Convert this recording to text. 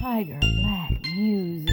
Tiger Black Music.